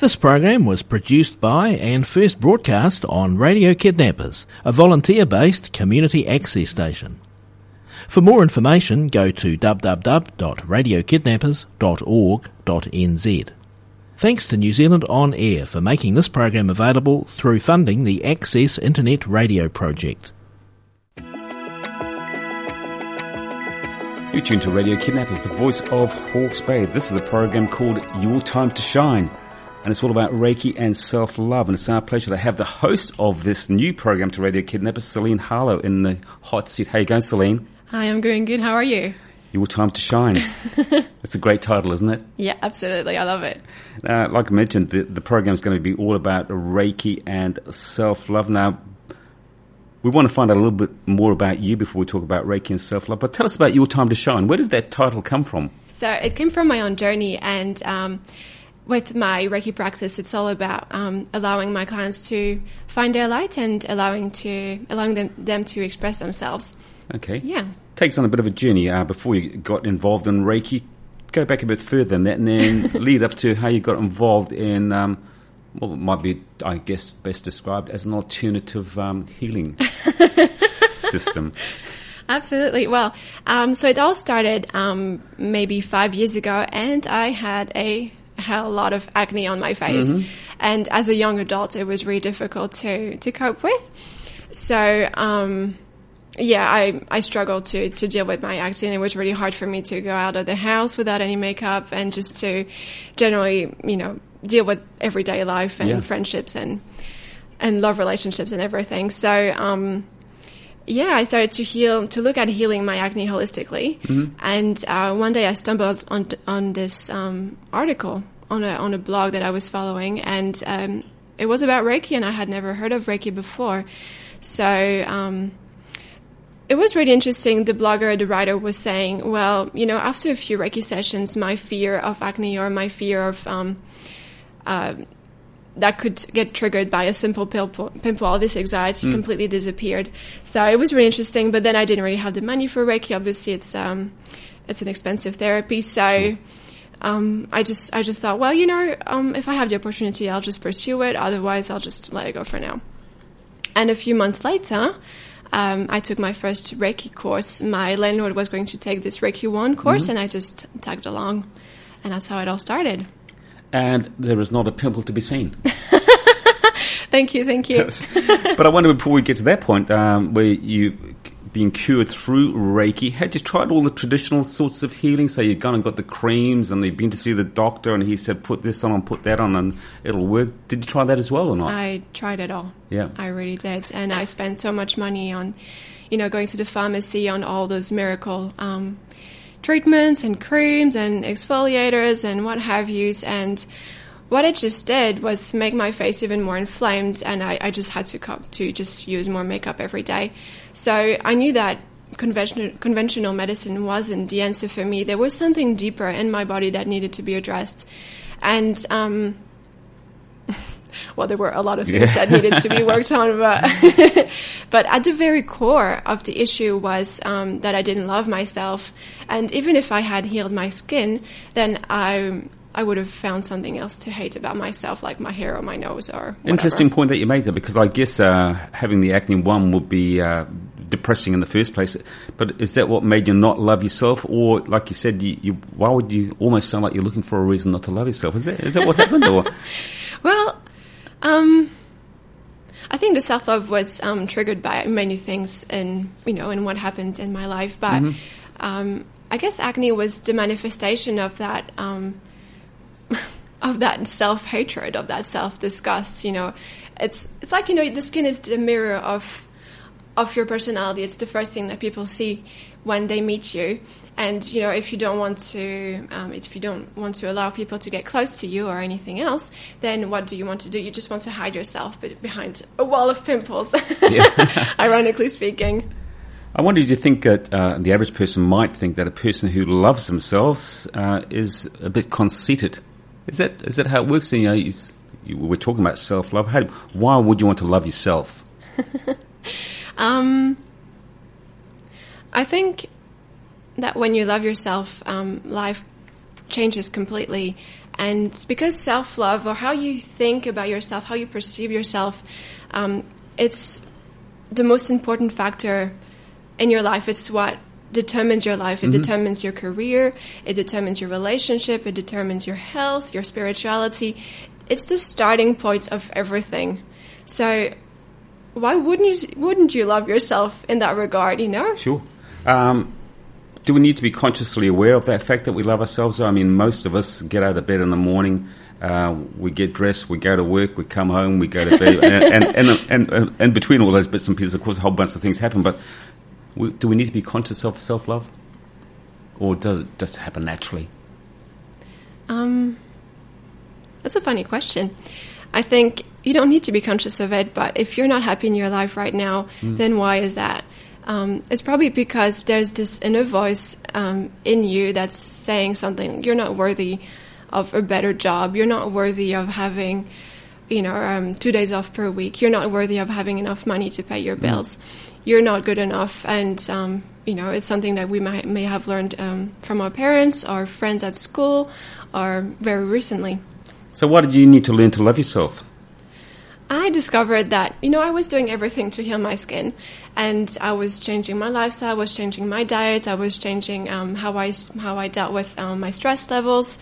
This program was produced by and first broadcast on Radio Kidnappers, a volunteer-based community access station. For more information, go to www.radiokidnappers.org.nz. Thanks to New Zealand On Air for making this program available through funding the Access Internet Radio Project. You tune to Radio Kidnappers, the voice of Hawke's Bay. This is a program called Your Time to Shine, and it's all about Reiki and self-love. And it's our pleasure to have the host of this new program to Radio Kidnappers, Celine Harlow, in the hot seat. How you going, Celine? Hi, I'm going good. How are you? Your Time to Shine. It's a great title, isn't it? Yeah, absolutely. I love it. Uh, like I mentioned, the, the program is going to be all about Reiki and self-love. Now, we want to find out a little bit more about you before we talk about Reiki and self-love. But tell us about Your Time to Shine. Where did that title come from? So it came from my own journey, and um, with my Reiki practice, it's all about um, allowing my clients to find their light and allowing to allowing them, them to express themselves. Okay. Yeah. Takes on a bit of a journey uh, before you got involved in Reiki. Go back a bit further than that, and then lead up to how you got involved in um, what might be, I guess, best described as an alternative um, healing system. Absolutely. Well, um, so it all started um, maybe five years ago, and I had a had a lot of acne on my face, and as a young adult, it was really difficult to to cope with. So. Um, yeah, I, I struggled to, to deal with my acne it was really hard for me to go out of the house without any makeup and just to generally, you know, deal with everyday life and Yeah. friendships and, and love relationships and everything. So, um, yeah, I started to heal, to look at healing my acne holistically. And, uh, one day I stumbled on, on this, um, article on a, on a blog that I was following and, um, it was about Reiki and I had never heard of Reiki before. So, um, it was really interesting. The blogger, the writer was saying, well, you know, after a few Reiki sessions, my fear of acne or my fear of, um, uh, that could get triggered by a simple pimple, pimple all this anxiety completely disappeared. So it was really interesting, but then I didn't really have the money for Reiki. Obviously, it's, um, it's an expensive therapy. So, um, I just, I just thought, well, you know, um, if I have the opportunity, I'll just pursue it. Otherwise, I'll just let it go for now. And a few months later, um, I took my first Reiki course. My landlord was going to take this Reiki 1 course, and I just tagged along. And that's how it all started. And there is not a pimple to be seen. Thank you, thank you. but I wonder before we get to that point, um, where you being cured through Reiki, had you tried all the traditional sorts of healing? So you've gone and got the creams, and you've been to see the doctor, and he said put this on and put that on, and it'll work. Did you try that as well or not? I tried it all. Yeah. I really did. And I spent so much money on, you know, going to the pharmacy on all those miracle um, treatments and creams and exfoliators and what have yous. And what it just did was make my face even more inflamed. And I, I just had to cop to just use more makeup every day. So I knew that conventional conventional medicine wasn't the answer for me. There was something deeper in my body that needed to be addressed. And um, well, there were a lot of things Yeah. that needed to be worked on, but but at the very core of the issue was um, that I didn't love myself, and even if I had healed my skin, then I I would have found something else to hate about myself, like my hair or my nose or whatever. Interesting point that you made there, because I guess uh, having the acne one would be uh, depressing in the first place. But is that what made you not love yourself, or like you said, you, you, why would you almost sound like you're looking for a reason not to love yourself? Is that is that what happened? Or Well, um, I think the self love was um, triggered by many things, and you know, and what happened in my life. But um, I guess acne was the manifestation of that. Um, of that self hatred, of that self disgust, you know, it's it's like you know the skin is the mirror of of your personality. It's the first thing that people see when they meet you. And you know, if you don't want to, um, if you don't want to allow people to get close to you or anything else, then what do you want to do? You just want to hide yourself behind a wall of pimples. Ironically speaking. I wonder, do you think that uh, the average person might think that a person who loves themselves uh, is a bit conceited? Is that is that how it works? You know, you, we're talking about self love. Why would you want to love yourself? Um, I think that when you love yourself, um, life changes completely, And because self love or how you think about yourself, how you perceive yourself, um, it's the most important factor in your life. It's what determines your life. It determines your career. It determines your relationship. It determines your health, your spirituality. It's the starting point of everything. So why wouldn't you wouldn't you love yourself in that regard? You know. Sure. Um, do we need to be consciously aware of that fact that we love ourselves? I mean, most of us get out of bed in the morning. Uh, we get dressed, we go to work, we come home, we go to bed, and, and, and, and, and, between all those bits and pieces, of course, a whole bunch of things happen. But we, do we need to be conscious of self love, or does it just happen naturally? Um, that's a funny question. I think you don't need to be conscious of it, but if you're not happy in your life right now, then why is that? Um, it's probably because there's this inner voice um, in you that's saying something. You're not worthy of a better job. You're not worthy of having, you know, um, two days off per week. You're not worthy of having enough money to pay your bills. You're not good enough, and um, you know it's something that we might, may have learned um, from our parents, or friends at school, or very recently. So, why did you need to learn to love yourself? I discovered that you know I was doing everything to heal my skin, and I was changing my lifestyle, I was changing my diet, I was changing um, how I how I dealt with um, my stress levels,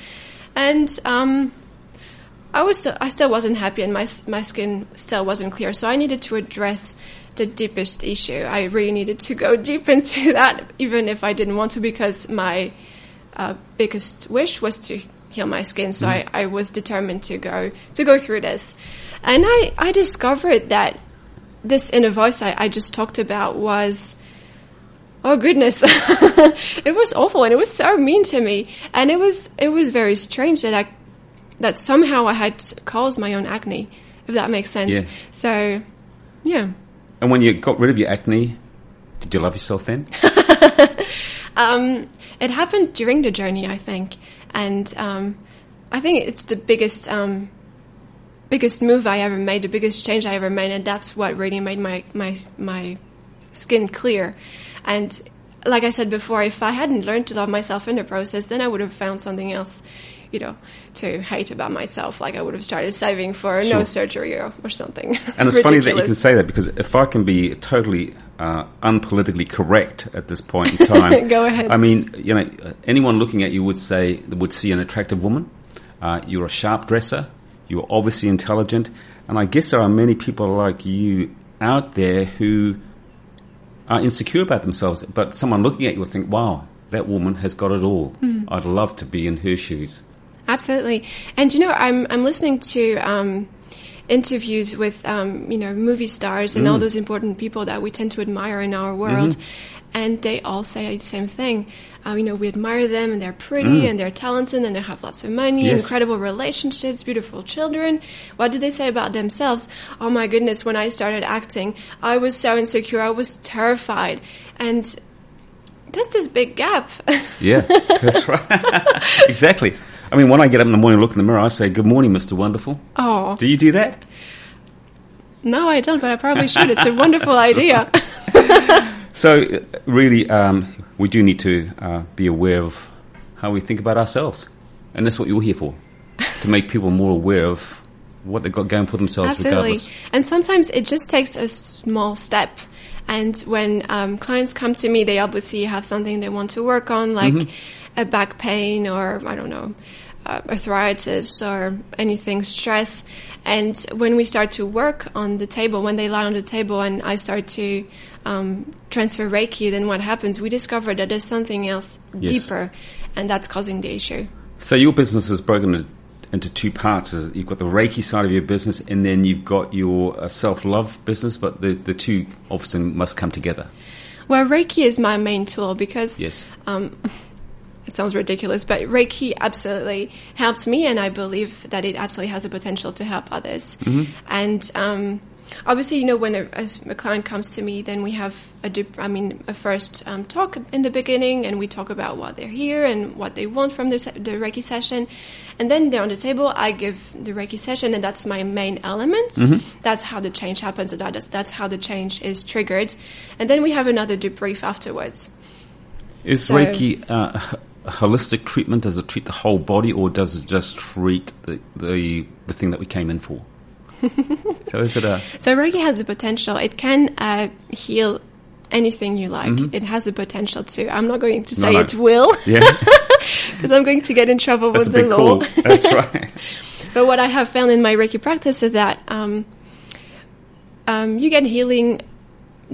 and um, I was still, I still wasn't happy, and my my skin still wasn't clear. So I needed to address the deepest issue. I really needed to go deep into that, even if I didn't want to, because my uh, biggest wish was to heal my skin. So I, I was determined to go to go through this, and I I discovered that this inner voice I, I just talked about was. Oh goodness, it was awful and it was so mean to me, and it was it was very strange that I that somehow I had caused my own acne, if that makes sense. Yeah. So, yeah. And when you got rid of your acne, did you love yourself then? Um, it happened during the journey, I think, and um, I think it's the biggest um, biggest move I ever made, the biggest change I ever made, and that's what really made my my my skin clear. And like I said before, if I hadn't learned to love myself in the process, then I would have found something else, you know, to hate about myself. Like I would have started saving for Sure. no surgery or, or something. And it's funny that you can say that because if I can be totally uh, unpolitically correct at this point in time, Go ahead. I mean, you know, anyone looking at you would say would see an attractive woman. Uh, you're a sharp dresser. You're obviously intelligent, and I guess there are many people like you out there who are insecure about themselves. But someone looking at you will think, "Wow, that woman has got it all. Hmm. I'd love to be in her shoes." Absolutely. And you know, I'm I'm listening to um, interviews with um, you know movie stars and all those important people that we tend to admire in our world, and they all say the same thing. Uh, you know, we admire them and they're pretty and they're talented and they have lots of money, Yes. incredible relationships, beautiful children. What do they say about themselves? Oh my goodness! When I started acting, I was so insecure. I was terrified, and there's this big gap. Yeah, that's right. exactly. I mean, when I get up in the morning, and look in the mirror, I say, "Good morning, Mister Wonderful." oh Do you do that? no, I don't, but I probably should. It's a wonderful idea. So, really, um, we do need to uh, be aware of how we think about ourselves, and that's what you're here for, to make people more aware of what they've got going for themselves, Absolutely. regardless. And sometimes it just takes a small step. And when um, clients come to me, they obviously have something they want to work on, like Mm-hmm. a back pain or, I don't know, arthritis or anything, stress. And when we start to work on the table, when they lie on the table and I start to um, transfer Reiki, then what happens? We discover that there's something else Yes. deeper, and that's causing the issue. So, your business is broken into- two parts. You've got the Reiki side of your business, and then you've got your uh, self-love business. But the the two obviously must come together. Well, Reiki is my main tool because Yes. um, it sounds ridiculous, but Reiki absolutely helped me, and I believe that it absolutely has the potential to help others. And um, obviously, you know, when a, a client comes to me, then we have a, dip, I mean, a first um, talk in the beginning, and we talk about what they're here and what they want from the, se- the Reiki session, and then they're on the table. I give the Reiki session, and that's my main element. That's how the change happens. and That is, that's how the change is triggered, and then we have another debrief afterwards. Is So- Reiki uh, holistic treatment? Does it treat the whole body, or does it just treat the the, the thing that we came in for? so is it a So Reiki has the potential. It can uh, heal anything you like. Mm-hmm. It has the potential to. I'm not going to say no. it will, yeah? because I'm going to get in trouble That's with the law. call. That's right. But what I have found in my Reiki practice is that um, um, you get healing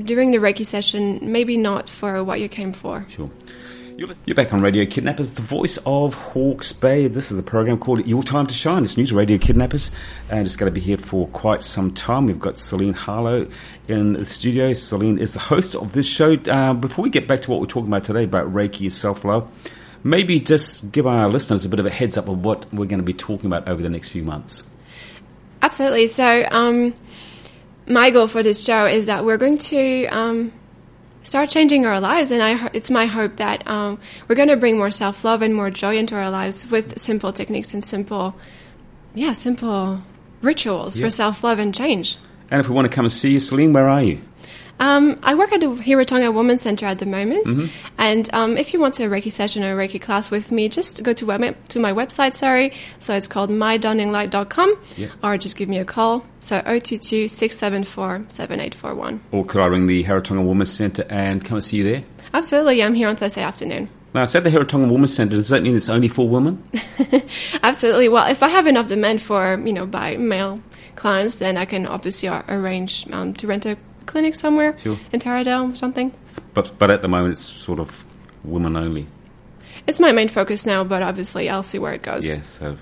during the Reiki session, maybe not for what you came for. Sure. You're back on Radio Kidnappers, the voice of Hawke's Bay. This is the program called Your Time to Shine. It's new to Radio Kidnappers, and it's going to be here for quite some time. We've got Celine Harlow in the studio. Celine is the host of this show. Uh, before we get back to what we're talking about today about Reiki and self love, maybe just give our listeners a bit of a heads up of what we're going to be talking about over the next few months. Absolutely. So, um, my goal for this show is that we're going to um, start changing our lives, and I, it's my hope that um, we're going to bring more self love and more joy into our lives with simple techniques and simple, yeah, simple rituals Yeah. for self love and change. And if we want to come and see you, Celine, where are you? Um, I work at the Heretaunga Women's Center at the moment, Mm-hmm. and um, if you want a Reiki session or a Reiki class with me, just go to web- to my website. Sorry, so it's called mydawninglight.com, Yeah. or just give me a call. So 022 674 7841. Or could I ring the Heretaunga Women's Centre and come and see you there? Absolutely, I'm here on Thursday afternoon. Now, I said the Heretaunga Women's Centre, does that mean it's only for women? Absolutely. Well, if I have enough demand for you know by male clients, then I can obviously arrange um, to rent a clinic somewhere Sure. in Taradale or something. But, but at the moment, it's sort of women only. It's my main focus now, but obviously I'll see where it goes. Yeah, so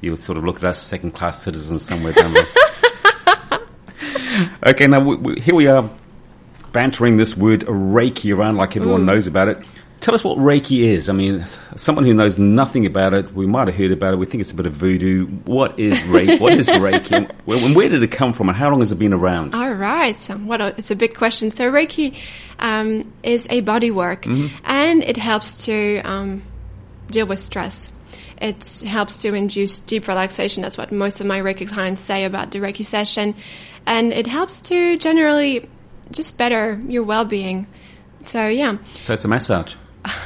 you would sort of look at us second class citizens somewhere down there. okay, now we, we, here we are bantering this word Reiki around like everyone knows about it. Tell us what Reiki is. I mean, someone who knows nothing about it, we might have heard about it. We think it's a bit of voodoo. What is Reiki? what is Reiki? And where, did it come from? And how long has it been around? All right. So what a, it's a big question. So Reiki um, is a body work, and it helps to um, deal with stress. It helps to induce deep relaxation. That's what most of my Reiki clients say about the Reiki session, and it helps to generally just better your well-being. So yeah. So it's a massage.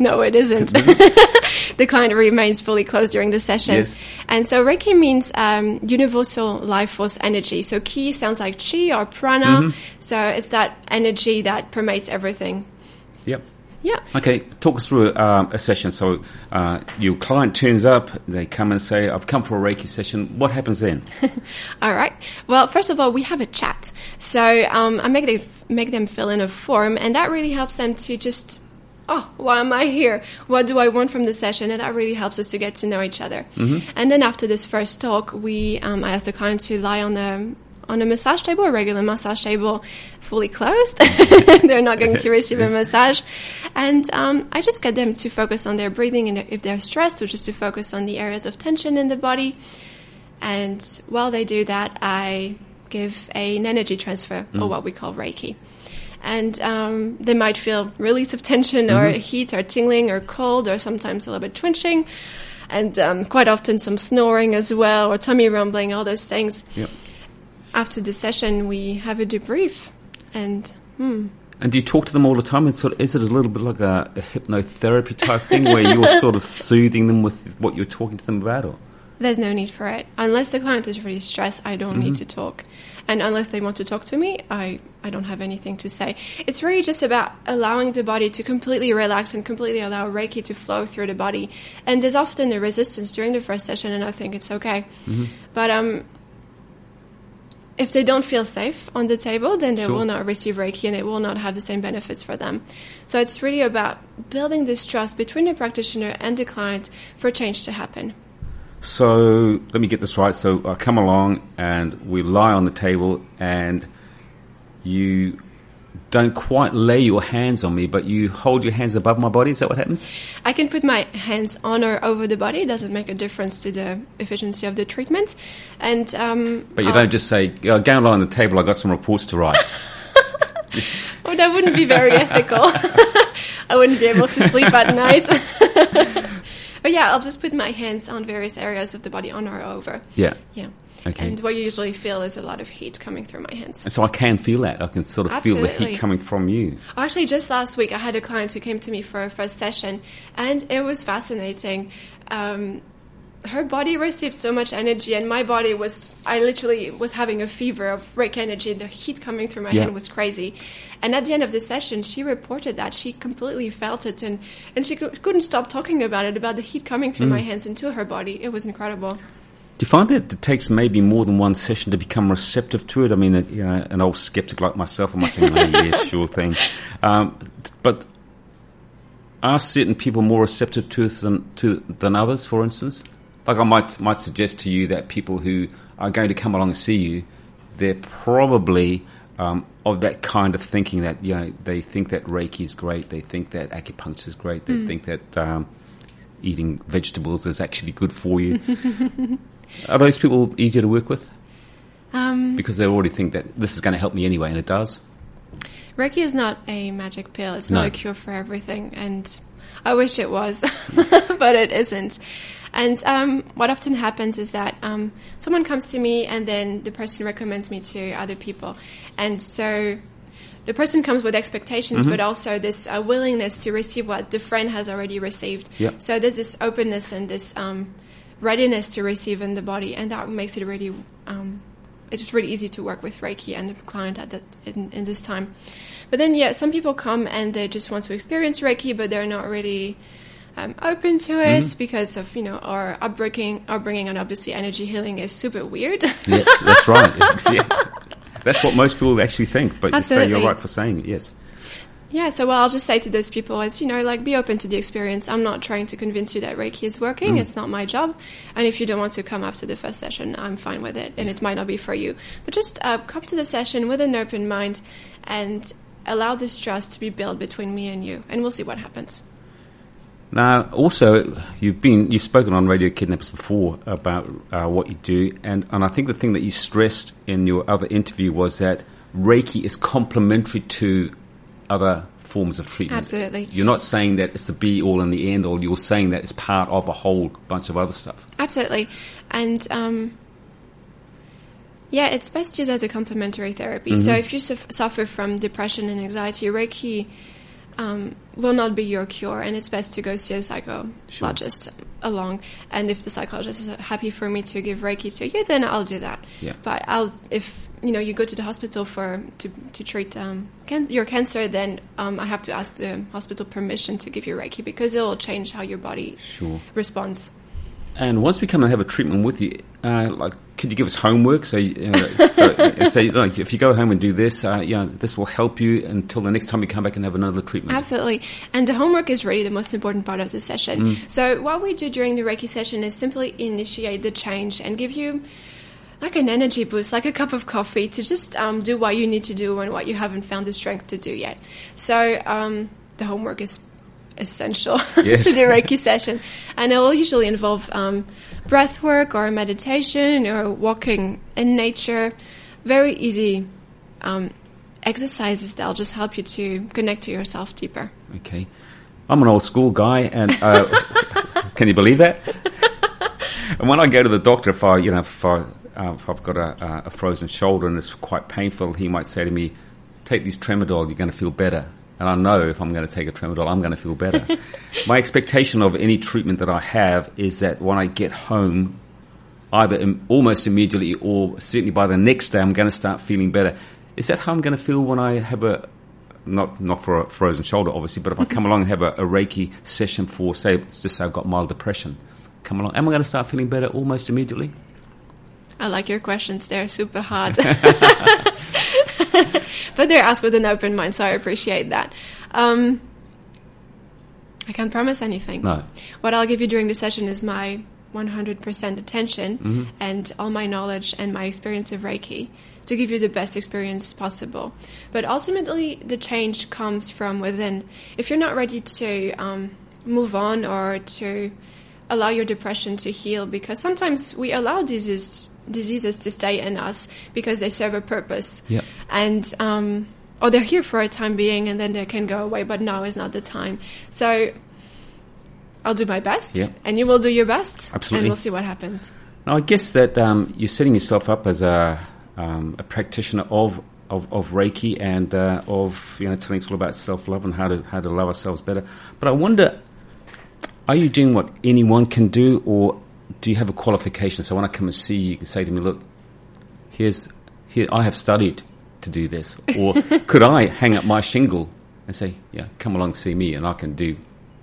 No, it isn't. the client remains fully closed during the session. Yes. And so Reiki means um, universal life force energy. So Ki sounds like Chi or Prana. Mm-hmm. So it's that energy that permeates everything. Yep. Yeah. Okay, talk us through um, a session. So uh, your client turns up, they come and say, I've come for a Reiki session. What happens then? All right. Well, first of all, we have a chat. So um, I make them make them fill in a form, and that really helps them to just, oh, why am I here? What do I want from the session? And that really helps us to get to know each other. And then after this first talk, we um, I ask the client to lie on the on a massage table, a regular massage table, fully closed. they're not going to receive a massage, and um, I just get them to focus on their breathing, and if they're stressed, or just to focus on the areas of tension in the body. And while they do that, I give an energy transfer, or what we call Reiki. And um, they might feel release of tension, or heat, or tingling, or cold, or sometimes a little bit twitching, and um, quite often some snoring as well, or tummy rumbling, all those things. Yep. After the session, we have a debrief, and hmm, And do you talk to them all the time? And sort of, is it a little bit like a, a hypnotherapy type thing where you're sort of soothing them with what you're talking to them about? Or? there's no need for it. Unless the client is really stressed, I don't need to talk. And unless they want to talk to me, I, I don't have anything to say. It's really just about allowing the body to completely relax and completely allow Reiki to flow through the body. And there's often a resistance during the first session, and I think it's okay. But um, if they don't feel safe on the table, then they Sure. will not receive Reiki and it will not have the same benefits for them. So it's really about building this trust between the practitioner and the client for change to happen. So let me get this right. So I come along and we lie on the table and you don't quite lay your hands on me, but you hold your hands above my body. Is that what happens? I can put my hands on or over the body. It doesn't make a difference to the efficiency of the treatment. And um, But you I'll- don't just say, oh, go and lie on the table. I got some reports to write. Oh, that wouldn't be very ethical. I wouldn't be able to sleep at night. but yeah, I'll just put my hands on various areas of the body on or over. Yeah. Yeah. Okay. And what you usually feel is a lot of heat coming through my hands. And so I can feel that. I can sort of feel the heat coming from you. Actually, just last week, I had a client who came to me for a first session, and it was fascinating. Um, her body received so much energy, and my body was, I literally was having a fever of Reiki energy, and the heat coming through my Yeah. hand was crazy. And at the end of the session, she reported that she completely felt it, and, and she cou- couldn't stop talking about it, about the heat coming through my hands into her body. It was incredible. Do you find that it takes maybe more than one session to become receptive to it? I mean, uh, you know, an old skeptic like myself, I might say, oh, yeah, sure thing. Um, but are certain people more receptive to it than, to, than others, for instance? Like I might, might suggest to you that people who are going to come along and see you, they're probably um, of that kind of thinking that, you know, they think that Reiki is great, they think that acupuncture is great, they think that um, eating vegetables is actually good for you. Are those people easier to work with? Um, Because they already think that this is going to help me anyway, and it does. Reiki is not a magic pill. It's No. not a cure for everything, and I wish it was, but it isn't. And um, what often happens is that um, someone comes to me, and then the person recommends me to other people, and so the person comes with expectations, Mm-hmm. but also this uh, willingness to receive what the friend has already received. Yep. So there's this openness and this um, readiness to receive in the body, and that makes it really. Um, it's really easy to work with Reiki and the client at that in, in this time. But then, yeah, some people come and they just want to experience Reiki, but they're not really um, open to it Mm-hmm. because of you know our upbringing, upbringing, and obviously energy healing is super weird. Yes, that's right. Yeah. That's what most people actually think, but say you're right for saying it, yes. Yeah, so what I'll just say to those people is, you know, like be open to the experience. I'm not trying to convince you that Reiki is working. It's not my job. And if you don't want to come after the first session, I'm fine with it. And it might not be for you. But just uh, come to the session with an open mind and allow this trust to be built between me and you. And we'll see what happens. Now, also, you've been you've spoken on Radio Kidnappers before about uh, what you do, and, and I think the thing that you stressed in your other interview was that Reiki is complementary to other forms of treatment. Absolutely. You're not saying that it's the be all and the end all. You're saying that it's part of a whole bunch of other stuff. Absolutely. And um, yeah, it's best used as a complementary therapy. So if you suf- suffer from depression and anxiety, Reiki um, will not be your cure, and it's best to go see a psychologist along. And if the psychologist is happy for me to give Reiki to you, then I'll do that. Yeah. But I'll if you know you go to the hospital for to to treat um, can- your cancer, then um, I have to ask the hospital permission to give you Reiki because it will change how your body Sure. responds. And once we come and have a treatment with you, uh, like, could you give us homework? So, so like, if you go home and do this, uh, you know, this will help you until the next time you come back and have another treatment. Absolutely. And the homework is really the most important part of the session. So, what we do during the Reiki session is simply initiate the change and give you like an energy boost, like a cup of coffee to just um, do what you need to do and what you haven't found the strength to do yet. So, um, the homework is essential Yes. to the Reiki session. And it will usually involve um, breath work or meditation or walking in nature. Very easy um, exercises that'll just help you to connect to yourself deeper. Okay. I'm an old school guy, and uh, can you believe that? and when I go to the doctor, if I, you know, if, I, uh, if I've got a, a frozen shoulder and it's quite painful, he might say to me, "Take this Tramadol, you're going to feel better." And I know if I'm going to take a Tramadol, I'm going to feel better. My expectation of any treatment that I have is that when I get home, either Im- almost immediately or certainly by the next day, I'm going to start feeling better. Is that how I'm going to feel when I have a not not for a frozen shoulder, obviously, but if I come along and have a, a Reiki session for, say, let's just say I've got mild depression, come along, am I going to start feeling better almost immediately? I like your questions. They're super hard. but they're asked with an open mind, so I appreciate that. Um, I can't promise anything. No. What I'll give you during the session is my 100% attention Mm-hmm. and all my knowledge and my experience of Reiki to give you the best experience possible. But ultimately, the change comes from within. If you're not ready to um, move on or to allow your depression to heal, because sometimes we allow diseases diseases to stay in us because they serve a purpose, Yep. and um, or they're here for a time being and then they can go away. But now is not the time. So I'll do my best, Yeah. and you will do your best, Absolutely. and we'll see what happens. Now, I guess that um, you're setting yourself up as a, um, a practitioner of, of, of Reiki and uh, of you know telling us all about self love and how to how to love ourselves better. But I wonder, are you doing what anyone can do, or do you have a qualification? So when I come and see you, you can say to me, "Look, here's here I have studied to do this," or could I hang up my shingle and say, "Yeah, come along, see me, and I can do."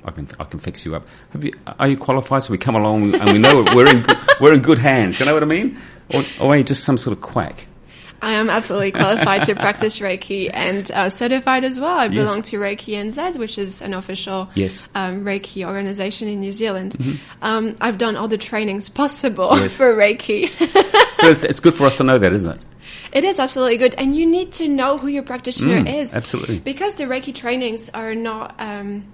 I can I can fix you up. Have you, are you qualified? So we come along and we know we're in good, we're in good hands. You know what I mean? Or, or are you just some sort of quack? I am absolutely qualified to practice Reiki and uh, certified as well. I Yes. belong to Reiki NZ, which is an official Yes. Mm-hmm. um, Reiki organization in New Zealand. Um, I've done all the trainings possible Yes. for Reiki. It's, it's good for us to know that, isn't it? It is absolutely good, and you need to know who your practitioner Mm, is. absolutely. because the Reiki trainings are not. Um,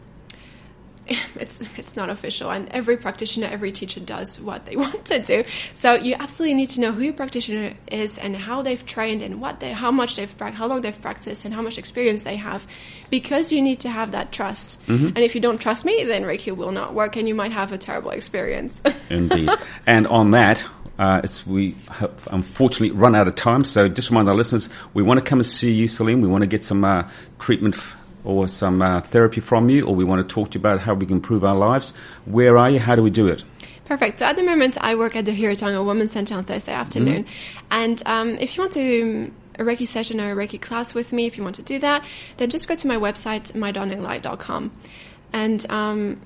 it's it's not official, and every practitioner, every teacher does what they want to do. So you absolutely need to know who your practitioner is and how they've trained and what they, how much they've practiced, how long they've practiced, and how much experience they have, because you need to have that trust. Mm-hmm. And if you don't trust me, then Reiki will not work, and you might have a terrible experience. Indeed. and on that, uh, it's, we have unfortunately run out of time. So just remind our listeners, we want to come and see you, Celine. We want to get some uh, treatment f- or some uh, therapy from you, or we want to talk to you about how we can improve our lives. Where are you? How do we do it? Perfect. So at the moment, I work at the Heretaunga Women's Center on Thursday afternoon. And um, if you want to a Reiki session or a Reiki class with me, if you want to do that, then just go to my website, mydarlinglight.com. And um,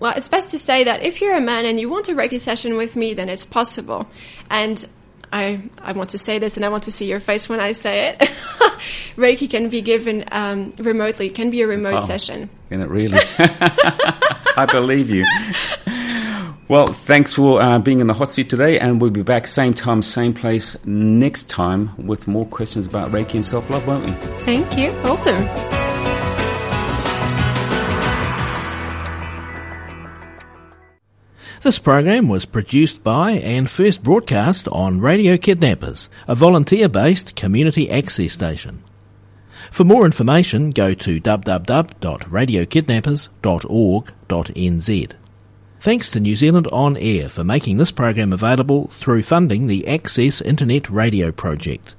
well, it's best to say that if you're a man and you want a Reiki session with me, then it's possible. And I, I want to say this and I want to see your face when I say it. Reiki can be given um, remotely, it can be a remote Oh. session. Can it really? I believe you. Well, thanks for uh, being in the hot seat today, and we'll be back same time, same place next time with more questions about Reiki and self love, won't we? Thank you. Awesome. This program was produced by and first broadcast on Radio Kidnappers, a volunteer-based community access station. For more information, go to www.radiokidnappers.org.nz. Thanks to New Zealand On Air for making this program available through funding the Access Internet Radio Project.